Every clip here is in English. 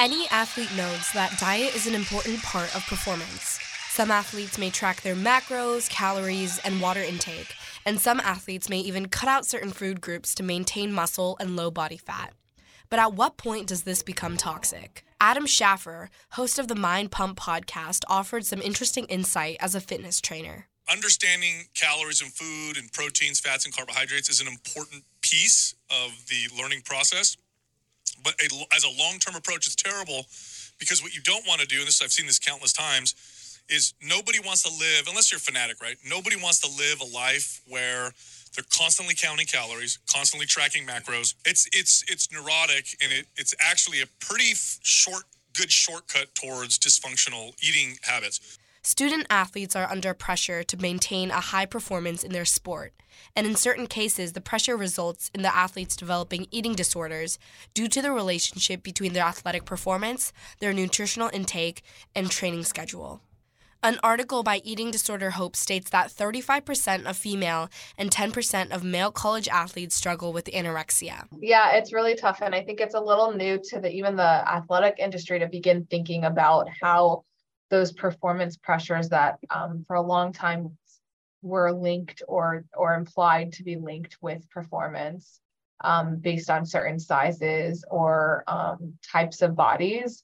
Any athlete knows that diet is an important part of performance. Some athletes may track their macros, calories, and water intake, and some athletes may even cut out certain food groups to maintain muscle and low body fat. But at what point does this become toxic? Adam Schafer, host of the Mind Pump podcast, offered some interesting insight as a fitness trainer. Understanding calories in food and proteins, fats, and carbohydrates is an important piece of the learning process. But a, as a long term approach, it's terrible because what you don't want to do, and this I've seen this countless times, is nobody wants to live, unless you're a fanatic, right? Nobody wants to live a life where they're constantly counting calories, constantly tracking macros. It's it's it's neurotic, and it, it's actually a pretty short, good shortcut towards dysfunctional eating habits. Student athletes are under pressure to maintain a high performance in their sport, and in certain cases, the pressure results in the athletes developing eating disorders due to the relationship between their athletic performance, their nutritional intake, and training schedule. An article by Eating Disorder Hope states that 35% of female and 10% of male college athletes struggle with anorexia. Yeah, it's really tough. And I think it's a little new to the even the athletic industry to begin thinking about how those performance pressures that um, for a long time were linked or or implied to be linked with performance um, based on certain sizes or um, types of bodies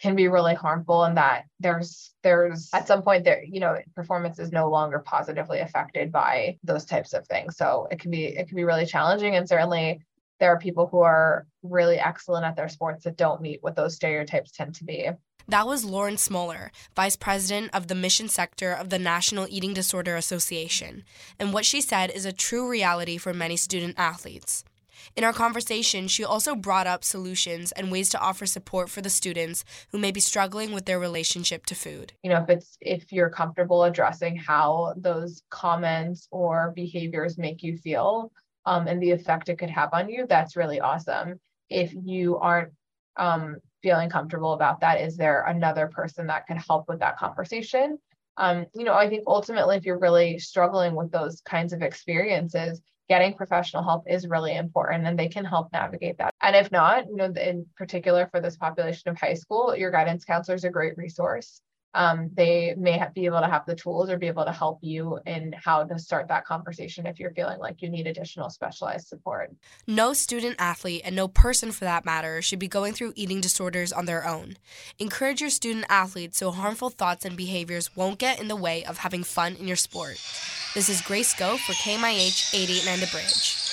can be really harmful and that there's there's at some point there you know performance is no longer positively affected by those types of things. So it can be it can be really challenging and certainly there are people who are really excellent at their sports that don't meet what those stereotypes tend to be that was Lauren Smolar, Vice President of the Mission Sector of the National Eating Disorder Association, and what she said is a true reality for many student athletes. In our conversation, she also brought up solutions and ways to offer support for the students who may be struggling with their relationship to food. You know, if it's if you're comfortable addressing how those comments or behaviors make you feel um, and the effect it could have on you, that's really awesome. If you aren't um, feeling comfortable about that is there another person that can help with that conversation? Um, you know i think ultimately if you're really struggling with those kinds of experiences getting professional help is really important and they can help navigate that. And if not you know in particular for this population of high school your guidance counselor is a great resource um, they may have, be able to have the tools or be able to help you in how to start that conversation if you're feeling like you need additional specialized support. No student athlete and no person for that matter should be going through eating disorders on their own. Encourage your student athletes so harmful thoughts and behaviors won't get in the way of having fun in your sport. This is Grace Go for KMIH 889 The Bridge.